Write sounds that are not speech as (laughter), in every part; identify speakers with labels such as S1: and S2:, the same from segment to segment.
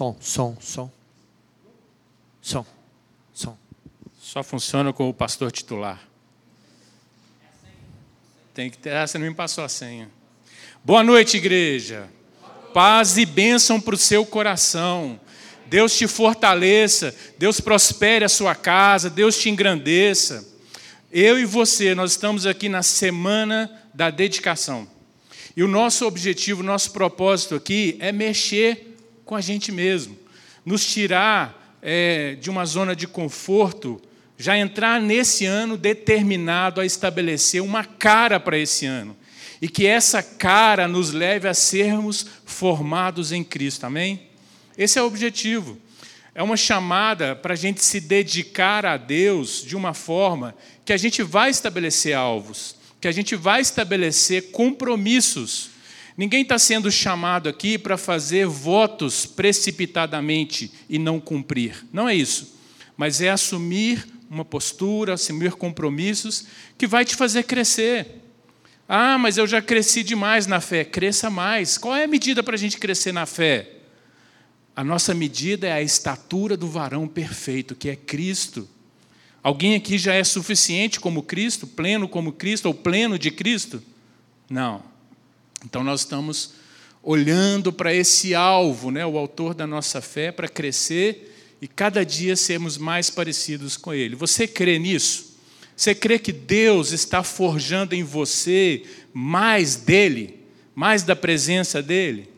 S1: Som, som, som. Som, som.
S2: Só funciona com o pastor titular. Tem que ter. Ah, você não me passou a senha. Boa noite, igreja. Paz e bênção para o seu coração. Deus te fortaleça, Deus prospere a sua casa, Deus te engrandeça. Eu e você, nós estamos aqui na semana da dedicação. E o nosso objetivo, nosso propósito aqui é mexer com a gente mesmo, nos tirar é, de uma zona de conforto, já entrar nesse ano determinado a estabelecer uma cara para esse ano. E que essa cara nos leve a sermos formados em Cristo, amém? Esse é o objetivo. É uma chamada para a gente se dedicar a Deus de uma forma que a gente vai estabelecer alvos, que a gente vai estabelecer compromissos. Ninguém está sendo chamado aqui para fazer votos precipitadamente e não cumprir. Não é isso. Mas é assumir uma postura, assumir compromissos que vai te fazer crescer. Ah, mas eu já cresci demais na fé. Cresça mais. Qual é a medida para a gente crescer na fé? A nossa medida é a estatura do varão perfeito, que é Cristo. Alguém aqui já é suficiente como Cristo, pleno como Cristo, ou pleno de Cristo? Não. Então nós estamos olhando para esse alvo, né, o autor da nossa fé, para crescer e cada dia sermos mais parecidos com Ele. Você crê nisso? Você crê que Deus está forjando em você mais dele, mais da presença dele?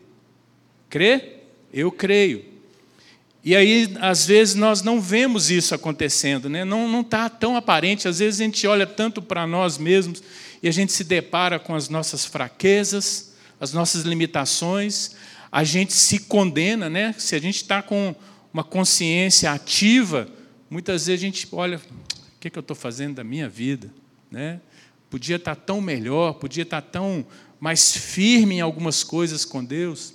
S2: Crê? Eu creio. E aí, às vezes, nós não vemos isso acontecendo, né? não está tão aparente. Às vezes, a gente olha tanto para nós mesmos e a gente se depara com as nossas fraquezas, as nossas limitações, a gente se condena. Né? Se a gente está com uma consciência ativa, muitas vezes a gente olha: o que, é que eu estou fazendo da minha vida? Né? Podia estar tá tão melhor, podia estar tá tão mais firme em algumas coisas com Deus.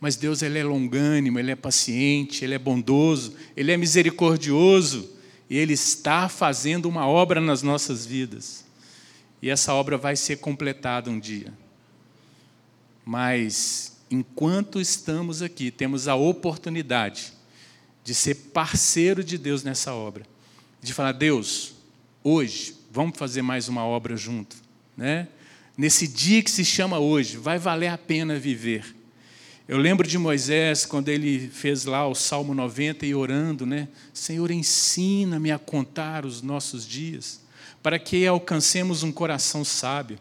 S2: Mas Deus ele é longânimo, ele é paciente, ele é bondoso, ele é misericordioso e ele está fazendo uma obra nas nossas vidas. E essa obra vai ser completada um dia. Mas enquanto estamos aqui, temos a oportunidade de ser parceiro de Deus nessa obra. De falar, Deus, hoje, vamos fazer mais uma obra junto. Né? Nesse dia que se chama hoje, vai valer a pena viver. Eu lembro de Moisés, quando ele fez lá o Salmo 90 e orando, né? Senhor, ensina-me a contar os nossos dias, para que alcancemos um coração sábio.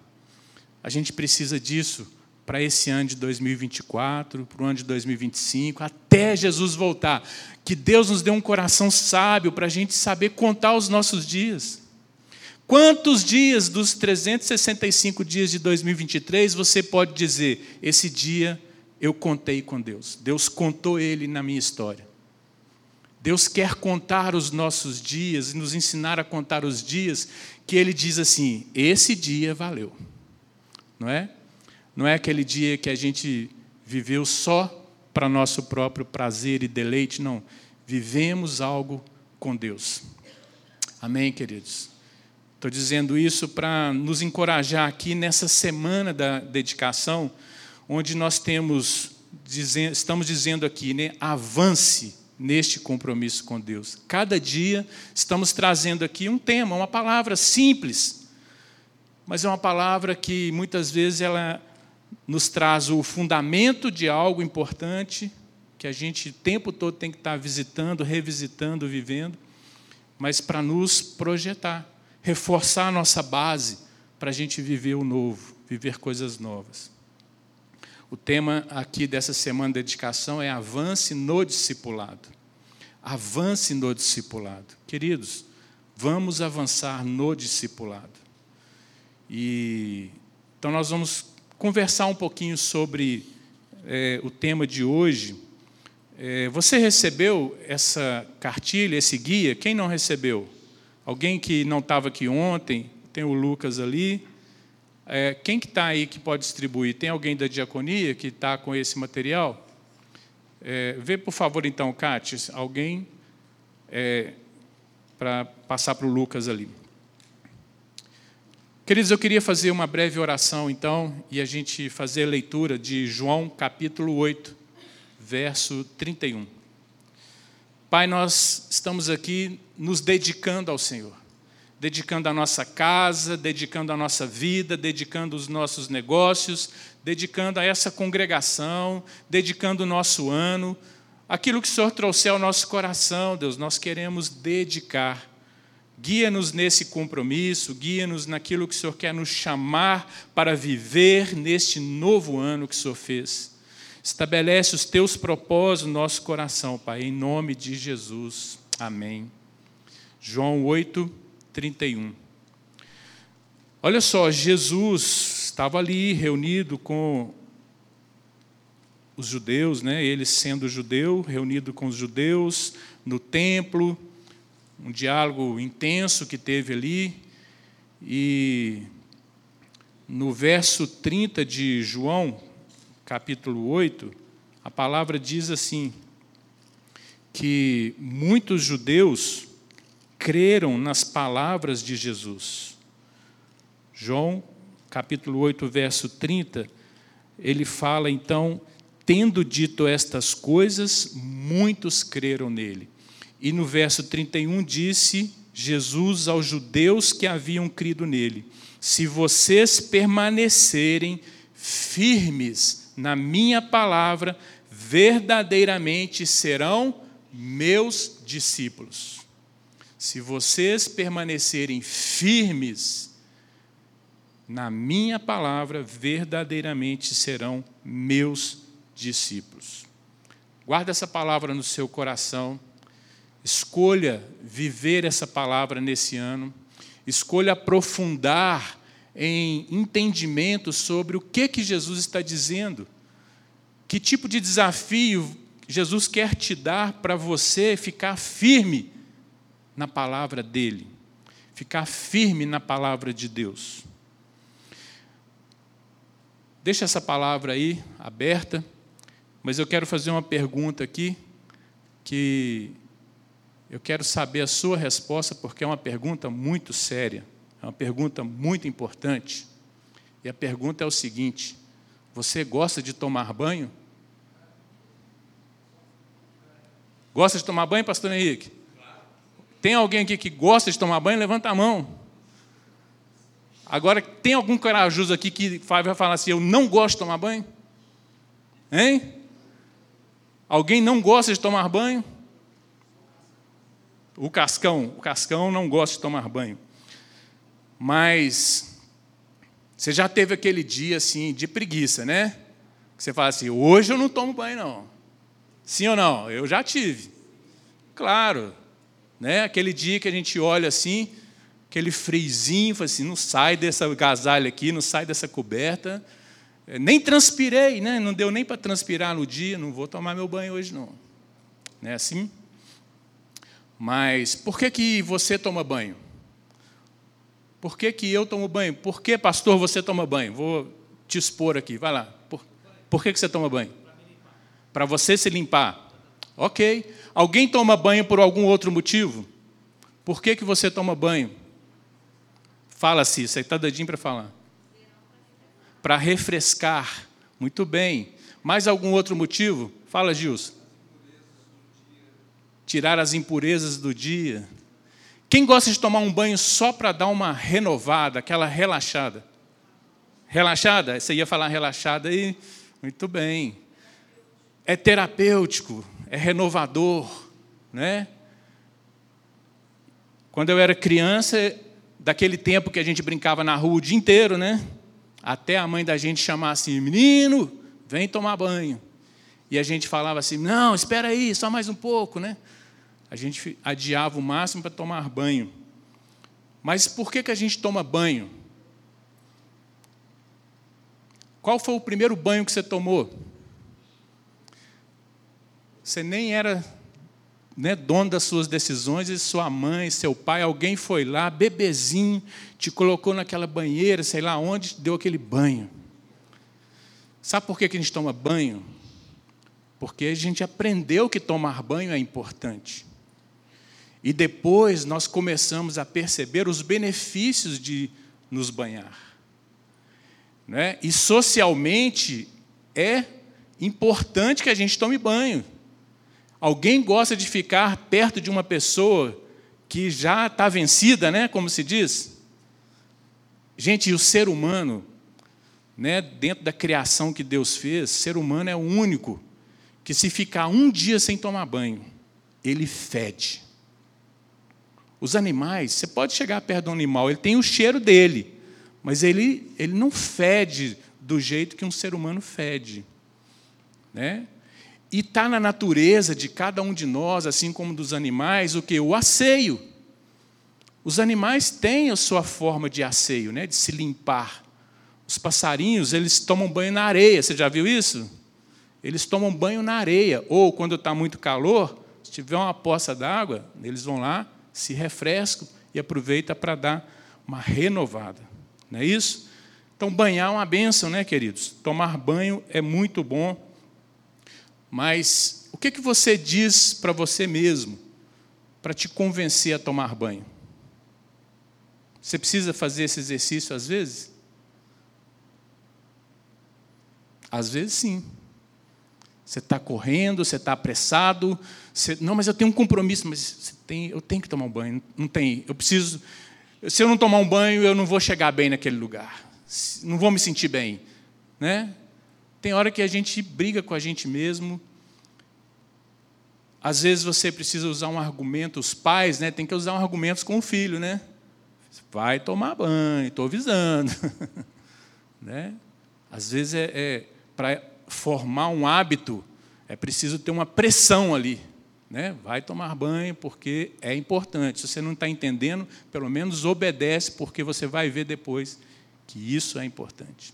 S2: A gente precisa disso para esse ano de 2024, para o ano de 2025, até Jesus voltar. Que Deus nos dê um coração sábio para a gente saber contar os nossos dias. Quantos dias dos 365 dias de 2023 você pode dizer, esse dia eu contei com Deus. Deus contou ele na minha história. Deus quer contar os nossos dias e nos ensinar a contar os dias que ele diz assim: esse dia valeu. Não é? Não é aquele dia que a gente viveu só para nosso próprio prazer e deleite, não. Vivemos algo com Deus. Amém, queridos? Estou dizendo isso para nos encorajar aqui nessa semana da dedicação onde nós temos, estamos dizendo aqui, né, avance neste compromisso com Deus. Cada dia estamos trazendo aqui um tema, uma palavra simples, mas é uma palavra que muitas vezes ela nos traz o fundamento de algo importante que a gente o tempo todo tem que estar visitando, revisitando, vivendo, mas para nos projetar, reforçar a nossa base para a gente viver o novo, viver coisas novas. O tema aqui dessa semana de dedicação é avance no discipulado. Avance no discipulado. Queridos, vamos avançar no discipulado. E então nós vamos conversar um pouquinho sobre é, o tema de hoje. É, você recebeu essa cartilha, esse guia? Quem não recebeu? Alguém que não estava aqui ontem? Tem o Lucas ali. É, quem que está aí que pode distribuir? Tem alguém da diaconia que está com esse material? É, vê, por favor, então, Cátia, alguém é, para passar para o Lucas ali. Queridos, eu queria fazer uma breve oração, então, e a gente fazer a leitura de João capítulo 8, verso 31. Pai, nós estamos aqui nos dedicando ao Senhor, dedicando a nossa casa, dedicando a nossa vida, dedicando os nossos negócios, dedicando a essa congregação, dedicando o nosso ano, aquilo que o Senhor trouxe ao nosso coração, Deus, nós queremos dedicar. Guia-nos nesse compromisso, guia-nos naquilo que o Senhor quer nos chamar para viver neste novo ano que o Senhor fez. Estabelece os teus propósitos no nosso coração, Pai, em nome de Jesus. Amém. João 8, 31. Olha só, Jesus estava ali reunido com os judeus, né? ele sendo judeu, reunido com os judeus no templo, um diálogo intenso que teve ali. E no verso 30 de João, capítulo 8, a palavra diz assim: que muitos judeus creram nas palavras de Jesus. João, capítulo 8, verso 30, ele fala então: tendo dito estas coisas, muitos creram nele. E no verso 31 disse Jesus aos judeus que haviam crido nele: Se vocês permanecerem firmes na minha palavra, verdadeiramente serão meus discípulos. Se vocês permanecerem firmes na minha palavra, verdadeiramente serão meus discípulos. Guarda essa palavra no seu coração Escolha viver essa palavra nesse ano. Escolha aprofundar em entendimento sobre o que, que Jesus está dizendo. Que tipo de desafio Jesus quer te dar para você ficar firme na palavra dele, ficar firme na palavra de Deus. Deixa essa palavra aí aberta, mas eu quero fazer uma pergunta aqui que eu quero saber a sua resposta porque é uma pergunta muito séria, é uma pergunta muito importante. E a pergunta é o seguinte: você gosta de tomar banho? Gosta de tomar banho, pastor Henrique? Tem alguém aqui que gosta de tomar banho? Levanta a mão. Agora, tem algum corajoso aqui que vai falar assim: Eu não gosto de tomar banho? Hein? Alguém não gosta de tomar banho? O cascão, o cascão não gosta de tomar banho. Mas você já teve aquele dia assim de preguiça, né? Que você fala assim: "Hoje eu não tomo banho não". Sim ou não? Eu já tive. Claro, né? Aquele dia que a gente olha assim, aquele frizinho, fala assim, não sai dessa agasalho aqui, não sai dessa coberta. Nem transpirei, né? Não deu nem para transpirar no dia, não vou tomar meu banho hoje não. Não é assim? Mas por que, que você toma banho? Por que, que eu tomo banho? Por que, pastor, você toma banho? Vou te expor aqui, vai lá. Por, por que, que você toma banho? Para você se limpar. Ok. Alguém toma banho por algum outro motivo? Por que, que você toma banho? Fala, se você está dadinho para falar. Para refrescar. Muito bem. Mais algum outro motivo? Fala, Gilson tirar as impurezas do dia. Quem gosta de tomar um banho só para dar uma renovada, aquela relaxada? Relaxada? Você ia falar relaxada aí? Muito bem. É terapêutico, é renovador, né? Quando eu era criança, daquele tempo que a gente brincava na rua o dia inteiro, né? Até a mãe da gente chamar assim, menino, vem tomar banho. E a gente falava assim, não, espera aí, só mais um pouco, né? a gente adiava o máximo para tomar banho. Mas por que, que a gente toma banho? Qual foi o primeiro banho que você tomou? Você nem era né, dono das suas decisões, e sua mãe, seu pai, alguém foi lá, bebezinho, te colocou naquela banheira, sei lá onde, deu aquele banho. Sabe por que, a gente toma banho? Porque a gente aprendeu que tomar banho é importante. E depois nós começamos a perceber os benefícios de nos banhar. Né? E socialmente é importante que a gente tome banho. Alguém gosta de ficar perto de uma pessoa que já está vencida, né? Como se diz? Gente, e o ser humano, né, dentro da criação que Deus fez, ser humano é o único que se ficar um dia sem tomar banho, ele fede. Os animais, você pode chegar perto do animal, ele tem o cheiro dele, mas ele, ele não fede do jeito que um ser humano fede. Né? E está na natureza de cada um de nós, assim como dos animais, o que? O asseio. Os animais têm a sua forma de asseio, né? de se limpar. Os passarinhos, eles tomam banho na areia, você já viu isso? Eles tomam banho na areia, ou quando está muito calor, se tiver uma poça d'água, eles vão lá, se refrescam e aproveitam para dar uma renovada. Não é isso? Então, banhar é uma benção, né, queridos? Tomar banho é muito bom. Mas o que, que você diz para você mesmo para te convencer a tomar banho? Você precisa fazer esse exercício às vezes? Às vezes sim. Você está correndo, você está apressado. Você, não, mas eu tenho um compromisso, mas tem, eu tenho que tomar um banho. Não tem, eu preciso. Se eu não tomar um banho, eu não vou chegar bem naquele lugar. Não vou me sentir bem, né? Tem hora que a gente briga com a gente mesmo. Às vezes você precisa usar um argumento, os pais, né, tem que usar um argumentos com o filho, né? Vai tomar banho, estou avisando, (laughs) né? Às vezes é, é para formar um hábito, é preciso ter uma pressão ali. Né? Vai tomar banho porque é importante. Se você não está entendendo, pelo menos obedece, porque você vai ver depois que isso é importante.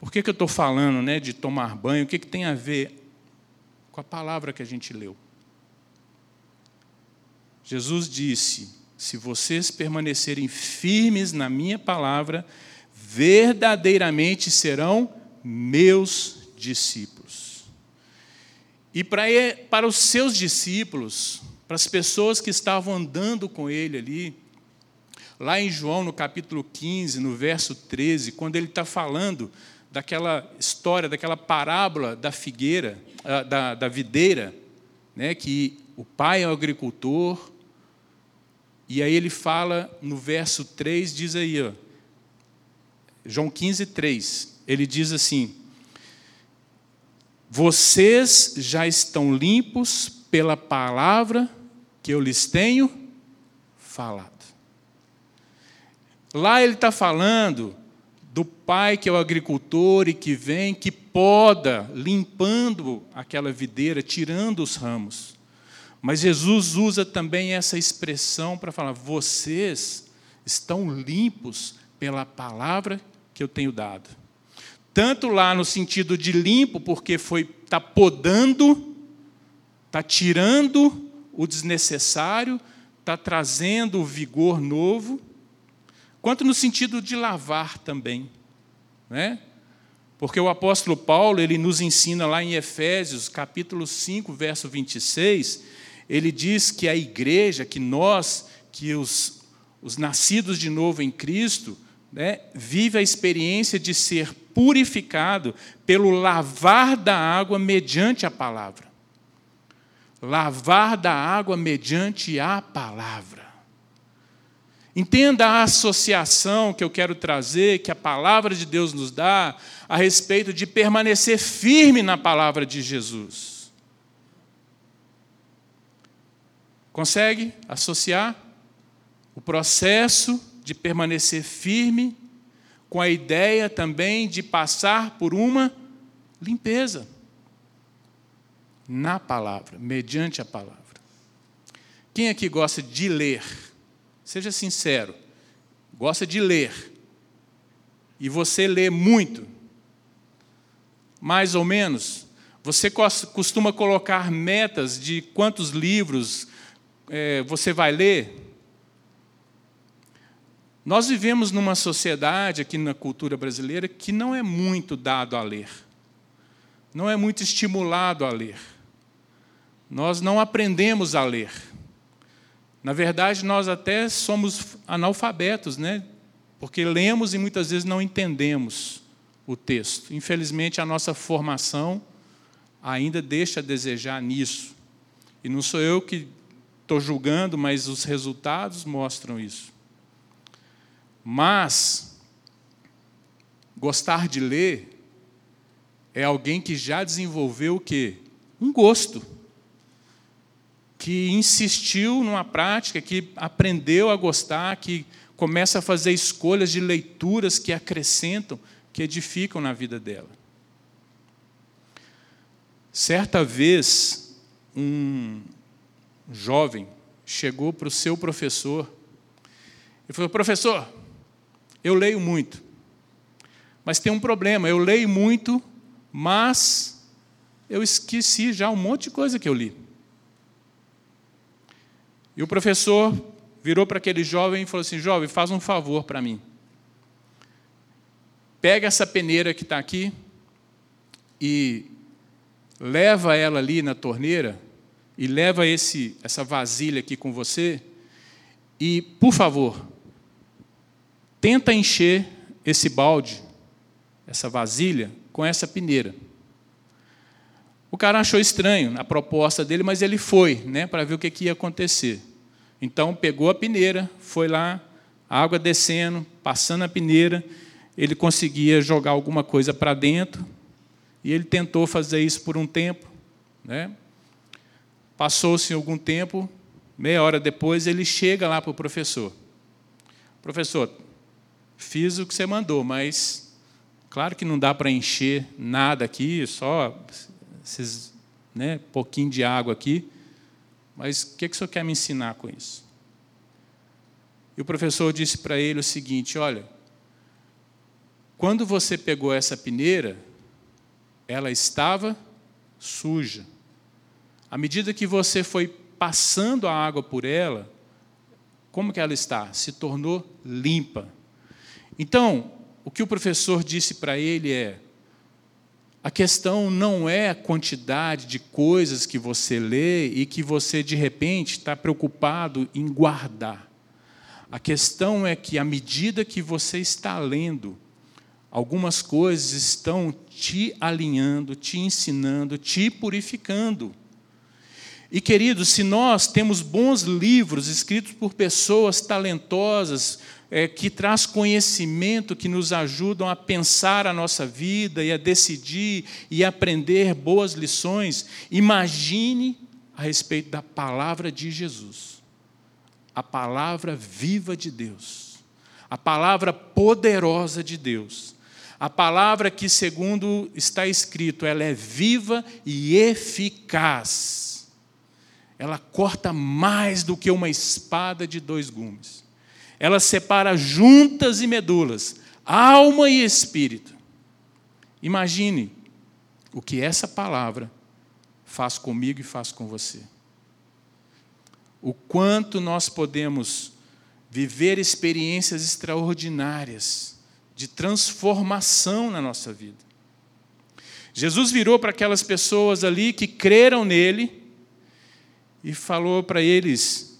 S2: Por que, que eu estou falando né, de tomar banho? O que, que tem a ver com a palavra que a gente leu? Jesus disse: Se vocês permanecerem firmes na minha palavra, verdadeiramente serão meus discípulos. E para, para os seus discípulos, para as pessoas que estavam andando com ele ali, lá em João, no capítulo 15, no verso 13, quando ele está falando daquela história, daquela parábola da figueira, ah, da, da videira, né, que o pai é o agricultor, e aí ele fala no verso 3, diz aí, ó, João 15, 3, ele diz assim: Vocês já estão limpos pela palavra que eu lhes tenho falado. Lá ele está falando do pai que é o agricultor e que vem, que poda, limpando aquela videira, tirando os ramos. Mas Jesus usa também essa expressão para falar: vocês estão limpos pela palavra que eu tenho dado tanto lá no sentido de limpo, porque foi está podando, está tirando o desnecessário, está trazendo o vigor novo, quanto no sentido de lavar também, né? Porque o apóstolo Paulo, ele nos ensina lá em Efésios, capítulo 5, verso 26, ele diz que a igreja, que nós, que os, os nascidos de novo em Cristo, né, vive a experiência de ser purificado pelo lavar da água mediante a palavra. Lavar da água mediante a palavra. Entenda a associação que eu quero trazer, que a palavra de Deus nos dá, a respeito de permanecer firme na palavra de Jesus. Consegue associar o processo de permanecer firme, com a ideia também de passar por uma limpeza na palavra, mediante a palavra. Quem aqui gosta de ler? Seja sincero, gosta de ler. E você lê muito? Mais ou menos? Você costuma colocar metas de quantos livros é, você vai ler? Nós vivemos numa sociedade aqui na cultura brasileira que não é muito dado a ler, não é muito estimulado a ler. Nós não aprendemos a ler. Na verdade, nós até somos analfabetos, né? Porque lemos e muitas vezes não entendemos o texto. Infelizmente, a nossa formação ainda deixa a desejar nisso. E não sou eu que estou julgando, mas os resultados mostram isso. Mas, gostar de ler é alguém que já desenvolveu o quê? Um gosto. Que insistiu numa prática, que aprendeu a gostar, que começa a fazer escolhas de leituras que acrescentam, que edificam na vida dela. Certa vez, um jovem chegou para o seu professor e falou: Professor, eu leio muito, mas tem um problema. Eu leio muito, mas eu esqueci já um monte de coisa que eu li. E o professor virou para aquele jovem e falou assim: Jovem, faz um favor para mim. Pega essa peneira que está aqui e leva ela ali na torneira e leva esse, essa vasilha aqui com você e, por favor, tenta encher esse balde, essa vasilha, com essa peneira. O cara achou estranho a proposta dele, mas ele foi, né, para ver o que, que ia acontecer. Então pegou a peneira, foi lá, água descendo, passando a peneira, ele conseguia jogar alguma coisa para dentro, e ele tentou fazer isso por um tempo. Né? Passou-se algum tempo, meia hora depois, ele chega lá para o professor. Professor, fiz o que você mandou, mas claro que não dá para encher nada aqui, só esses né, pouquinho de água aqui. Mas o que, que o senhor quer me ensinar com isso? E o professor disse para ele o seguinte: olha, quando você pegou essa peneira, ela estava suja. À medida que você foi passando a água por ela, como que ela está? Se tornou limpa. Então, o que o professor disse para ele é: a questão não é a quantidade de coisas que você lê e que você, de repente, está preocupado em guardar. A questão é que, à medida que você está lendo, algumas coisas estão te alinhando, te ensinando, te purificando. E queridos, se nós temos bons livros escritos por pessoas talentosas, é, que traz conhecimento, que nos ajudam a pensar a nossa vida e a decidir e aprender boas lições, imagine a respeito da palavra de Jesus, a palavra viva de Deus, a palavra poderosa de Deus. A palavra que, segundo está escrito, ela é viva e eficaz. Ela corta mais do que uma espada de dois gumes. Ela separa juntas e medulas, alma e espírito. Imagine o que essa palavra faz comigo e faz com você. O quanto nós podemos viver experiências extraordinárias de transformação na nossa vida. Jesus virou para aquelas pessoas ali que creram nele e falou para eles: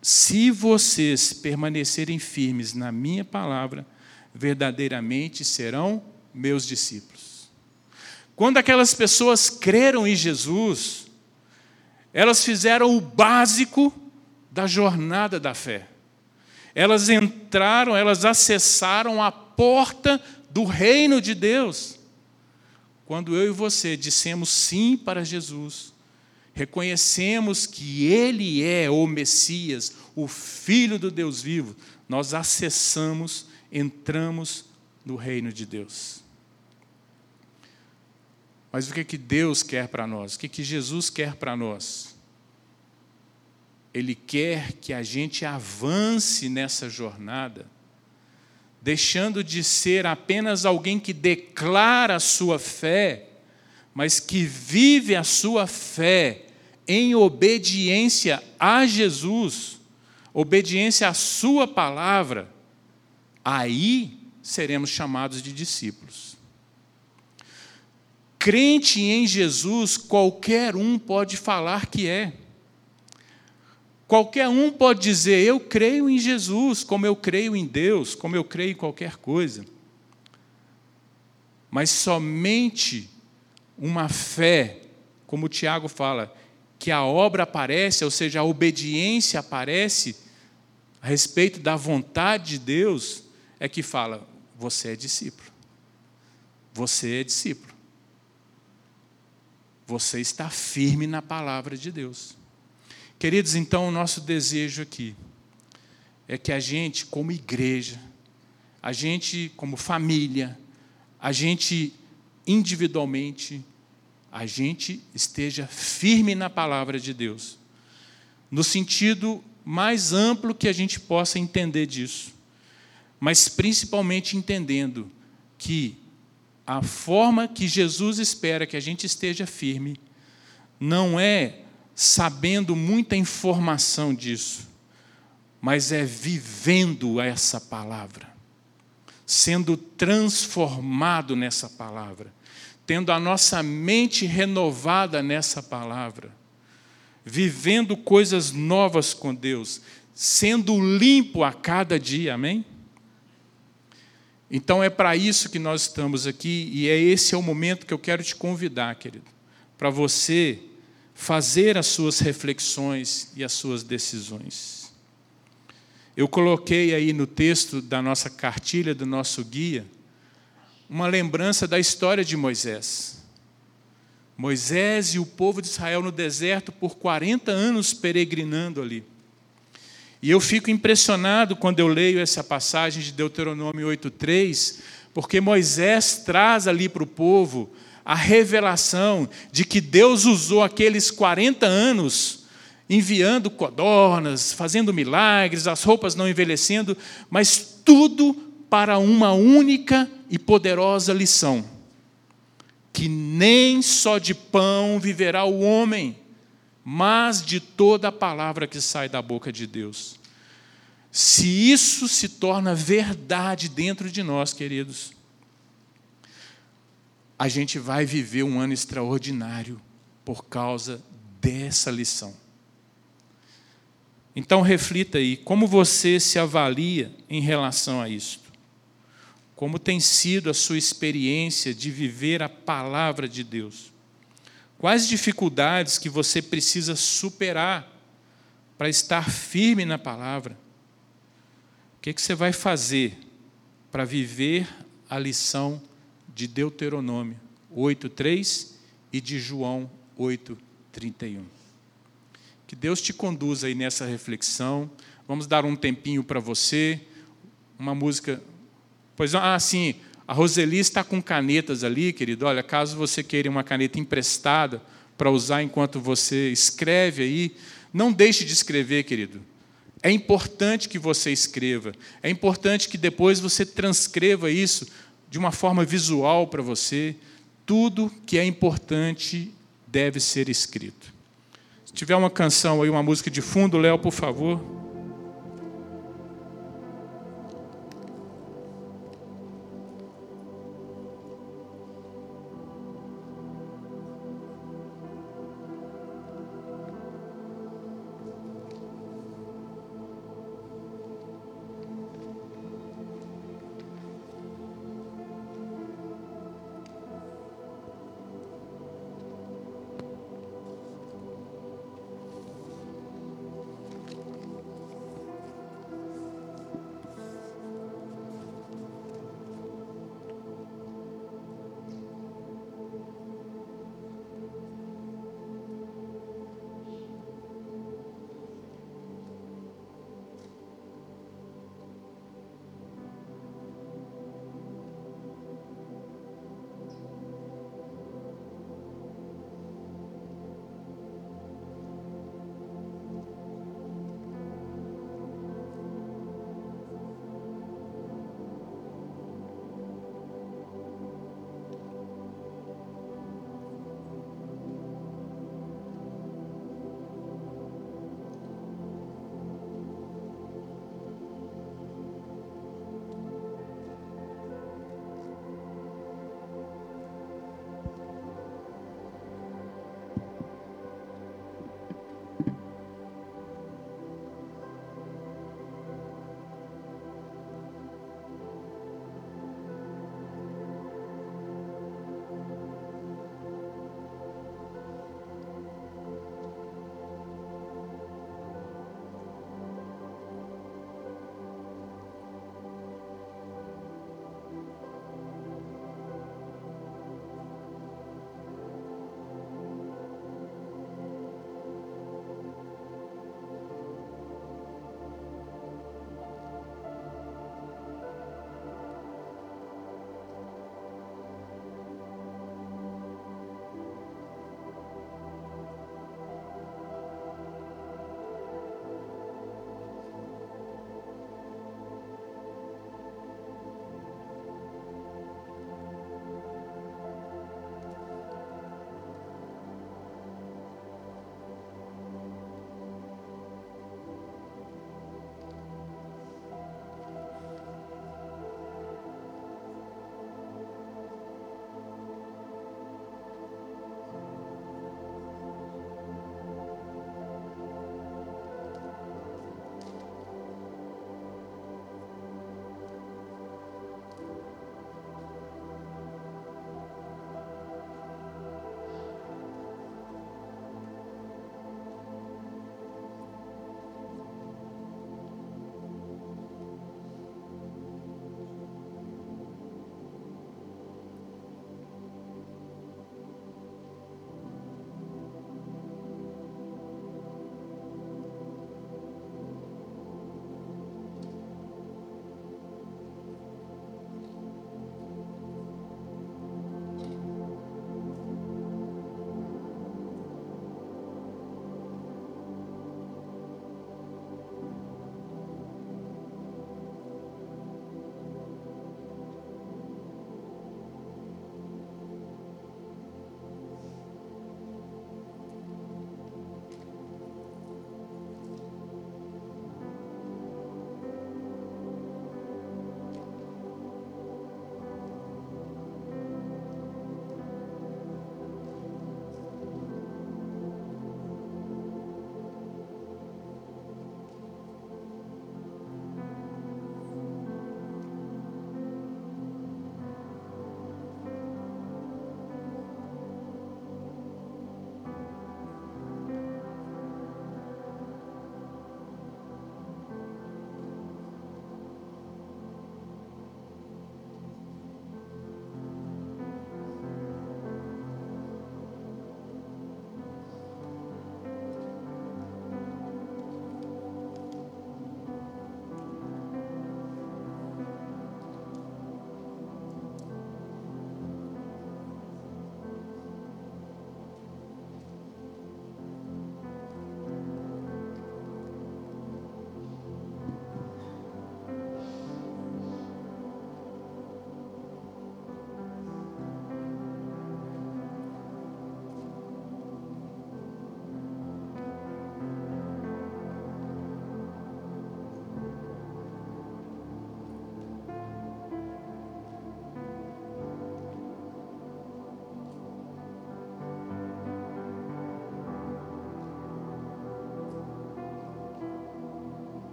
S2: se vocês permanecerem firmes na minha palavra, verdadeiramente serão meus discípulos. Quando aquelas pessoas creram em Jesus, elas fizeram o básico da jornada da fé. Elas entraram, elas acessaram a porta do reino de Deus. Quando eu e você dissemos sim para Jesus, reconhecemos que Ele é o Messias, o Filho do Deus vivo, nós acessamos, entramos no reino de Deus. Mas o que, é que Deus quer para nós? O que, é que Jesus quer para nós? Ele quer que a gente avance nessa jornada, deixando de ser apenas alguém que declara a sua fé, mas que vive a sua fé em obediência a Jesus, obediência à Sua palavra, aí seremos chamados de discípulos. Crente em Jesus, qualquer um pode falar que é. Qualquer um pode dizer, eu creio em Jesus, como eu creio em Deus, como eu creio em qualquer coisa. Mas somente uma fé, como o Tiago fala, que a obra aparece, ou seja, a obediência aparece a respeito da vontade de Deus, é que fala: você é discípulo. Você é discípulo. Você está firme na palavra de Deus. Queridos, então o nosso desejo aqui é que a gente, como igreja, a gente, como família, a gente individualmente, a gente esteja firme na palavra de Deus, no sentido mais amplo que a gente possa entender disso, mas principalmente entendendo que a forma que Jesus espera que a gente esteja firme não é sabendo muita informação disso, mas é vivendo essa palavra, sendo transformado nessa palavra, tendo a nossa mente renovada nessa palavra, vivendo coisas novas com Deus, sendo limpo a cada dia, amém? Então é para isso que nós estamos aqui e é esse é o momento que eu quero te convidar, querido, para você fazer as suas reflexões e as suas decisões. Eu coloquei aí no texto da nossa cartilha, do nosso guia, uma lembrança da história de Moisés. Moisés e o povo de Israel no deserto por 40 anos peregrinando ali. E eu fico impressionado quando eu leio essa passagem de Deuteronômio 8,3, porque Moisés traz ali para o povo a revelação de que Deus usou aqueles 40 anos enviando codornas, fazendo milagres, as roupas não envelhecendo, mas tudo para uma única e poderosa lição: que nem só de pão viverá o homem, mas de toda a palavra que sai da boca de Deus. Se isso se torna verdade dentro de nós, queridos, a gente vai viver um ano extraordinário por causa dessa lição. Então reflita aí, como você se avalia em relação a isso? Como tem sido a sua experiência de viver a palavra de Deus? Quais dificuldades que você precisa superar para estar firme na palavra? O que, que você vai fazer para viver a lição de Deuteronômio 8:3 e de João 8:31? Que Deus te conduza aí nessa reflexão. Vamos dar um tempinho para você, uma música. Pois ah, sim, a Roseli está com canetas ali, querido. Olha, caso você queira uma caneta emprestada para usar enquanto você escreve aí, não deixe de escrever, querido. É importante que você escreva. É importante que depois você transcreva isso de uma forma visual para você. Tudo que é importante deve ser escrito. Se tiver uma canção aí, uma música de fundo, Léo, por favor.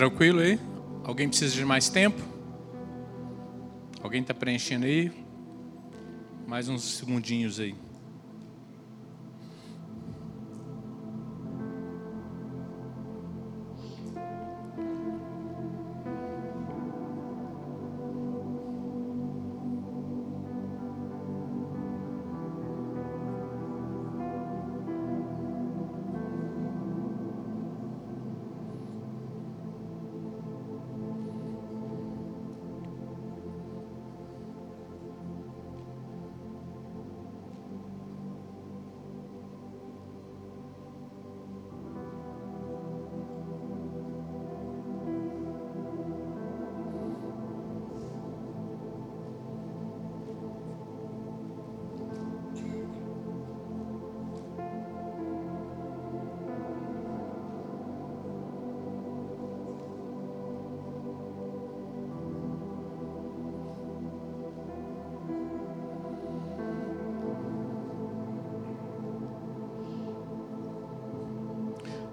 S2: Tranquilo aí? Alguém precisa de mais tempo? Alguém está preenchendo aí? Mais uns segundinhos aí.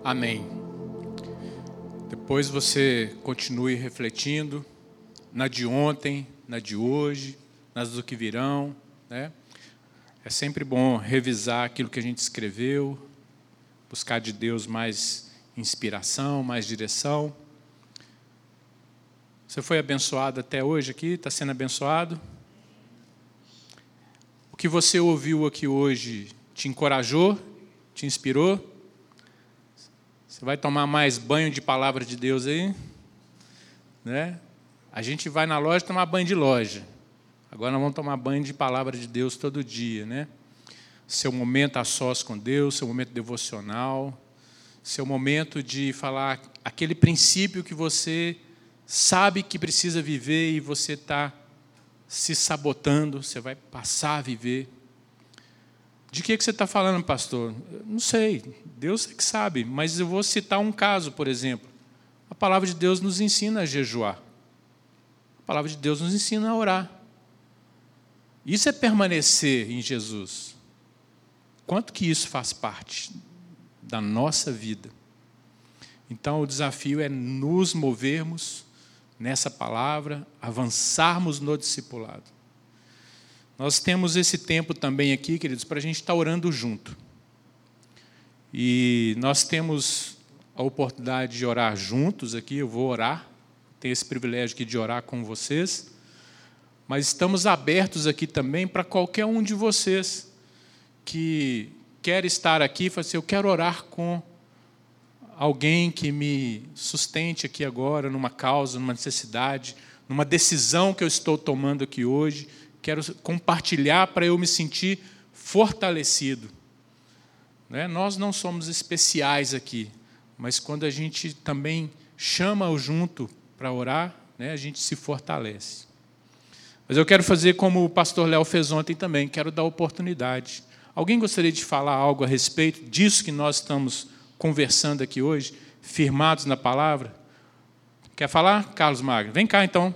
S2: Amém. Depois você continue refletindo na de ontem, na de hoje, nas do que virão, né? É sempre bom revisar aquilo que a gente escreveu, buscar de Deus mais inspiração, mais direção. Você foi abençoado até hoje aqui? Está sendo abençoado? O que você ouviu aqui hoje te encorajou? Te inspirou? Você vai tomar mais banho de palavra de Deus aí? Né? A gente vai na loja tomar banho de loja. Agora nós vamos tomar banho de palavra de Deus todo dia, né? Seu momento a sós com Deus, seu momento devocional, seu momento de falar aquele princípio que você sabe que precisa viver e você está se sabotando, você vai passar a viver. De que, que você está falando, pastor? Não sei, Deus é que sabe, mas eu vou citar um caso, por exemplo. A palavra de Deus nos ensina a jejuar. A palavra de Deus nos ensina a orar. Isso é permanecer em Jesus. Quanto que isso faz parte da nossa vida? Então, o desafio é nos movermos nessa palavra, avançarmos no discipulado. Nós temos esse tempo também aqui, queridos, para a gente estar orando junto. E nós temos a oportunidade de orar juntos aqui, eu vou orar, tenho esse privilégio aqui de orar com vocês, mas estamos abertos aqui também para qualquer um de vocês que quer estar aqui e assim: eu quero orar com alguém que me sustente aqui agora, numa causa, numa necessidade, numa decisão que eu estou tomando aqui hoje quero compartilhar para eu me sentir fortalecido. Né? Nós não somos especiais aqui, mas quando a gente também chama-o junto para orar, né, a gente se fortalece. Mas eu quero fazer como o pastor Léo fez ontem também, quero dar oportunidade. Alguém gostaria de falar algo a respeito disso que nós estamos conversando aqui hoje, firmados na palavra? Quer falar? Carlos Magno, vem cá então,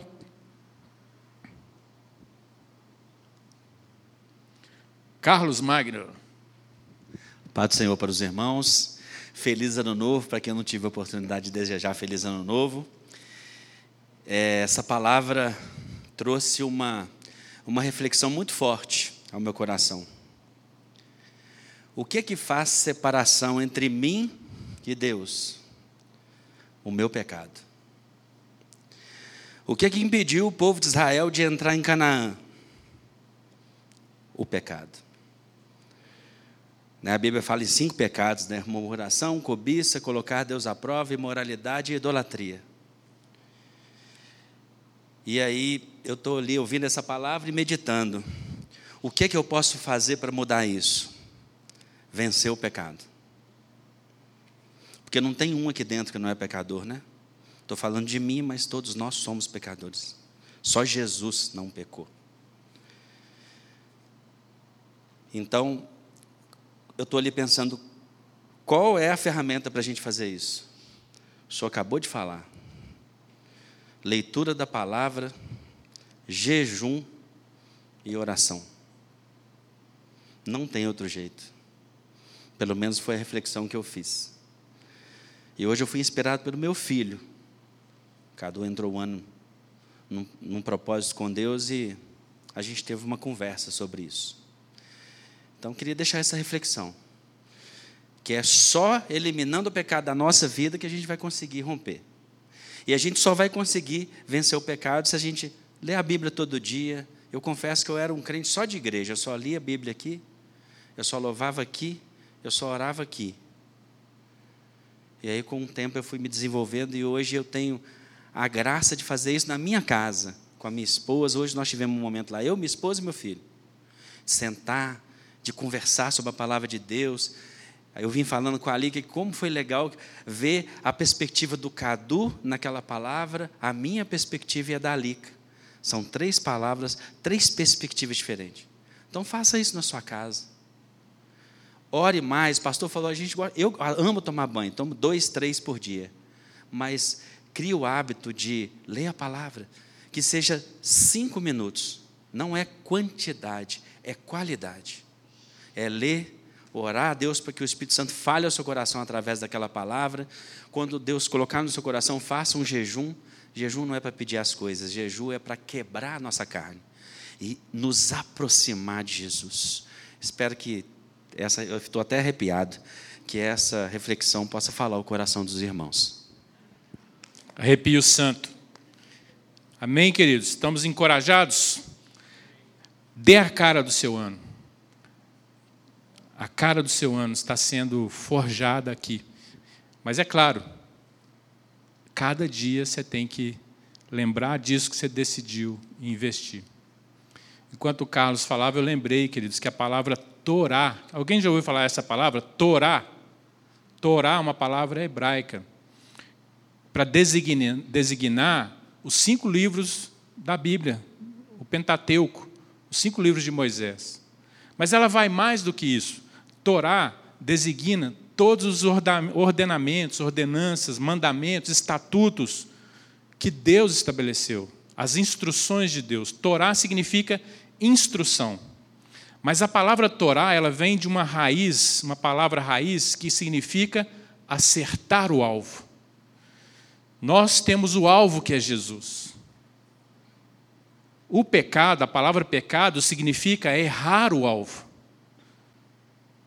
S2: Carlos Magno.
S3: Pai do Senhor para os irmãos. Feliz ano novo, para quem não tive a oportunidade de desejar feliz ano novo. É, essa palavra trouxe uma, uma reflexão muito forte ao meu coração. O que é que faz separação entre mim e Deus? O meu pecado. O que é que impediu o povo de Israel de entrar em Canaã? O pecado. Né, a Bíblia fala em cinco pecados, né? Murmuração, cobiça, colocar Deus à prova, imoralidade e idolatria. E aí eu estou ali ouvindo essa palavra e meditando. O que é que eu posso fazer para mudar isso? Vencer o pecado. Porque não tem um aqui dentro que não é pecador, né? Estou falando de mim, mas todos nós somos pecadores. Só Jesus não pecou. Então, eu estou ali pensando, qual é a ferramenta para a gente fazer isso? O senhor acabou de falar. Leitura da palavra, jejum e oração. Não tem outro jeito. Pelo menos foi a reflexão que eu fiz. E hoje eu fui inspirado pelo meu filho. Cadu entrou o ano num, num propósito com Deus e a gente teve uma conversa sobre isso. Então, queria deixar essa reflexão. Que é só eliminando o pecado da nossa vida que a gente vai conseguir romper. E a gente só vai conseguir vencer o pecado se a gente ler a Bíblia todo dia. Eu confesso que eu era um crente só de igreja, eu só lia a Bíblia aqui, eu só louvava aqui, eu só orava aqui. E aí, com o tempo, eu fui me desenvolvendo e hoje eu tenho a graça de fazer isso na minha casa, com a minha esposa. Hoje nós tivemos um momento lá, eu, minha esposa e meu filho. Sentar, de conversar sobre a palavra de Deus. Eu vim falando com a Ali como foi legal ver a perspectiva do Cadu naquela palavra, a minha perspectiva e a da Alica. São três palavras, três perspectivas diferentes. Então faça isso na sua casa. Ore mais. O pastor falou, a gente eu amo tomar banho, tomo dois, três por dia. Mas crie o hábito de ler a palavra, que seja cinco minutos. Não é quantidade, é qualidade. É ler, orar a Deus para que o Espírito Santo fale ao seu coração através daquela palavra. Quando Deus colocar no seu coração, faça um jejum. Jejum não é para pedir as coisas, jejum é para quebrar a nossa carne e nos aproximar de Jesus. Espero que essa, eu estou até arrepiado, que essa reflexão possa falar o coração dos irmãos.
S2: Arrepio santo. Amém, queridos? Estamos encorajados? Dê a cara do seu ano. A cara do seu ano está sendo forjada aqui. Mas é claro, cada dia você tem que lembrar disso que você decidiu investir. Enquanto o Carlos falava, eu lembrei, queridos, que a palavra Torá, alguém já ouviu falar essa palavra? Torá. Torá é uma palavra hebraica para designar, designar os cinco livros da Bíblia, o Pentateuco, os cinco livros de Moisés. Mas ela vai mais do que isso. Torá designa todos os ordenamentos, ordenanças, mandamentos, estatutos que Deus estabeleceu, as instruções de Deus. Torá significa instrução. Mas a palavra Torá, ela vem de uma raiz, uma palavra raiz que significa acertar o alvo. Nós temos o alvo que é Jesus. O pecado, a palavra pecado, significa errar o alvo.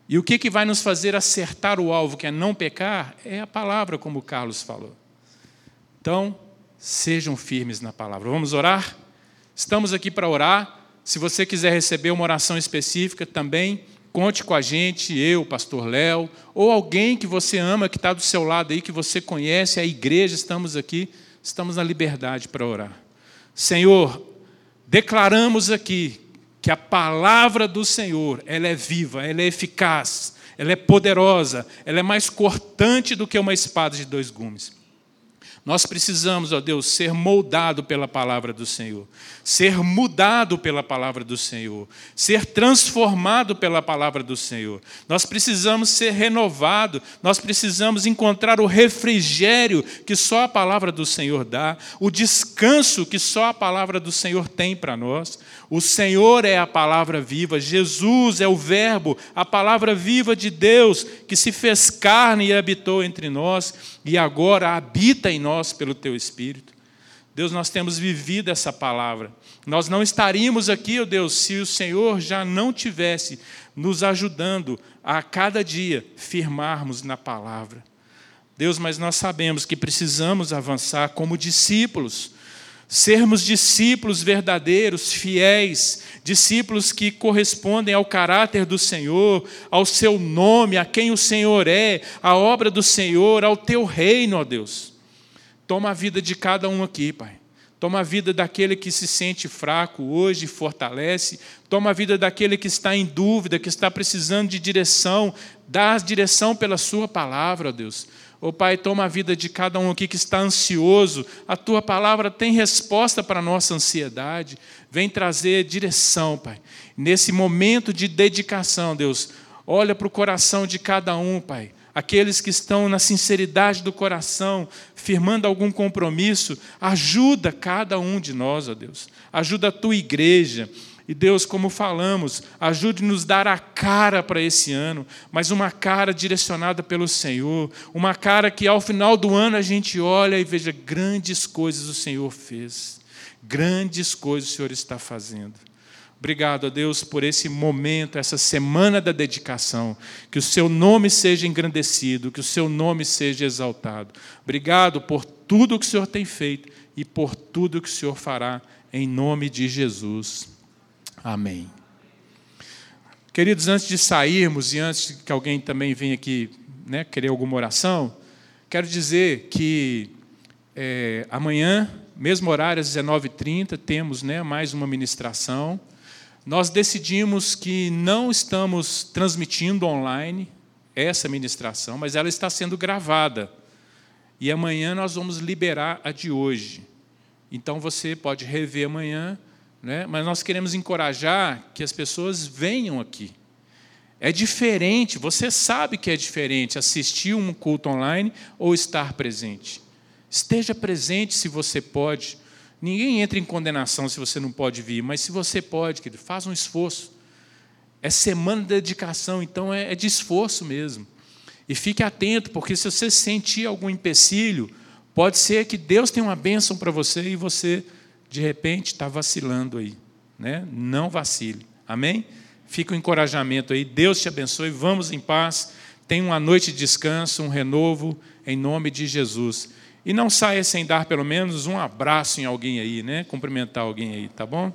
S2: E o que, que vai nos fazer acertar o alvo, que é não pecar? É a palavra, como o Carlos falou. Então, sejam firmes na palavra. Vamos orar? Estamos aqui para orar. Se você quiser receber uma oração específica também, Conte com a gente, eu, pastor Léo, ou alguém que você ama, que está do seu lado aí, que você conhece, a igreja, estamos aqui, estamos na liberdade para orar. Senhor, declaramos aqui que a palavra do Senhor, ela é viva, ela é eficaz, ela é poderosa, ela é mais cortante do que uma espada de dois gumes. Nós precisamos, ó Deus, ser moldado pela palavra do Senhor, ser mudado pela palavra do Senhor, ser transformado pela palavra do Senhor. Nós precisamos ser renovado, nós precisamos encontrar o refrigério que só a palavra do Senhor dá, o descanso que só a palavra do Senhor tem para nós. O Senhor é a palavra viva, Jesus é o Verbo, a palavra viva de Deus que se fez carne e habitou entre nós e agora habita em nós pelo teu Espírito. Deus, nós temos vivido essa palavra. Nós não estaríamos aqui, ó oh Deus, se o Senhor já não tivesse nos ajudando a cada dia firmarmos na palavra. Deus, mas nós sabemos que precisamos avançar como discípulos, sermos discípulos verdadeiros, fiéis, discípulos que correspondem ao caráter do Senhor, ao seu nome, a quem o Senhor é, à obra do Senhor, ao teu reino, ó Deus. Toma a vida de cada um aqui, Pai. Toma a vida daquele que se sente fraco hoje, fortalece. Toma a vida daquele que está em dúvida, que está precisando de direção. Dá direção pela Sua palavra, ó Deus. Ô oh, Pai, toma a vida de cada um aqui que está ansioso. A tua palavra tem resposta para a nossa ansiedade. Vem trazer direção, Pai. Nesse momento de dedicação, Deus, olha para o coração de cada um, Pai. Aqueles que estão na sinceridade do coração, firmando algum compromisso, ajuda cada um de nós, ó Deus. Ajuda a tua igreja. E Deus, como falamos, ajude-nos a dar a cara para esse ano, mas uma cara direcionada pelo Senhor, uma cara que ao final do ano a gente olha e veja grandes coisas o Senhor fez, grandes coisas o Senhor está fazendo. Obrigado a Deus por esse momento, essa semana da dedicação. Que o seu nome seja engrandecido, que o seu nome seja exaltado. Obrigado por tudo que o Senhor tem feito e por tudo que o Senhor fará, em nome de Jesus. Amém. Queridos, antes de sairmos e antes que alguém também venha aqui né, querer alguma oração, quero dizer que é, amanhã, mesmo horário, às 19h30, temos né, mais uma ministração nós decidimos que não estamos transmitindo online essa ministração, mas ela está sendo gravada. E amanhã nós vamos liberar a de hoje. Então você pode rever amanhã, né? mas nós queremos encorajar que as pessoas venham aqui. É diferente, você sabe que é diferente assistir um culto online ou estar presente. Esteja presente se você pode. Ninguém entra em condenação se você não pode vir, mas se você pode, querido, faz um esforço. É semana de dedicação, então é, é de esforço mesmo. E fique atento, porque se você sentir algum empecilho, pode ser que Deus tenha uma bênção para você e você, de repente, está vacilando aí. Né? Não vacile. Amém? Fica o um encorajamento aí. Deus te abençoe. Vamos em paz. Tenha uma noite de descanso, um renovo, em nome de Jesus. E não saia sem dar pelo menos um abraço em alguém aí, né? Cumprimentar alguém aí, tá bom?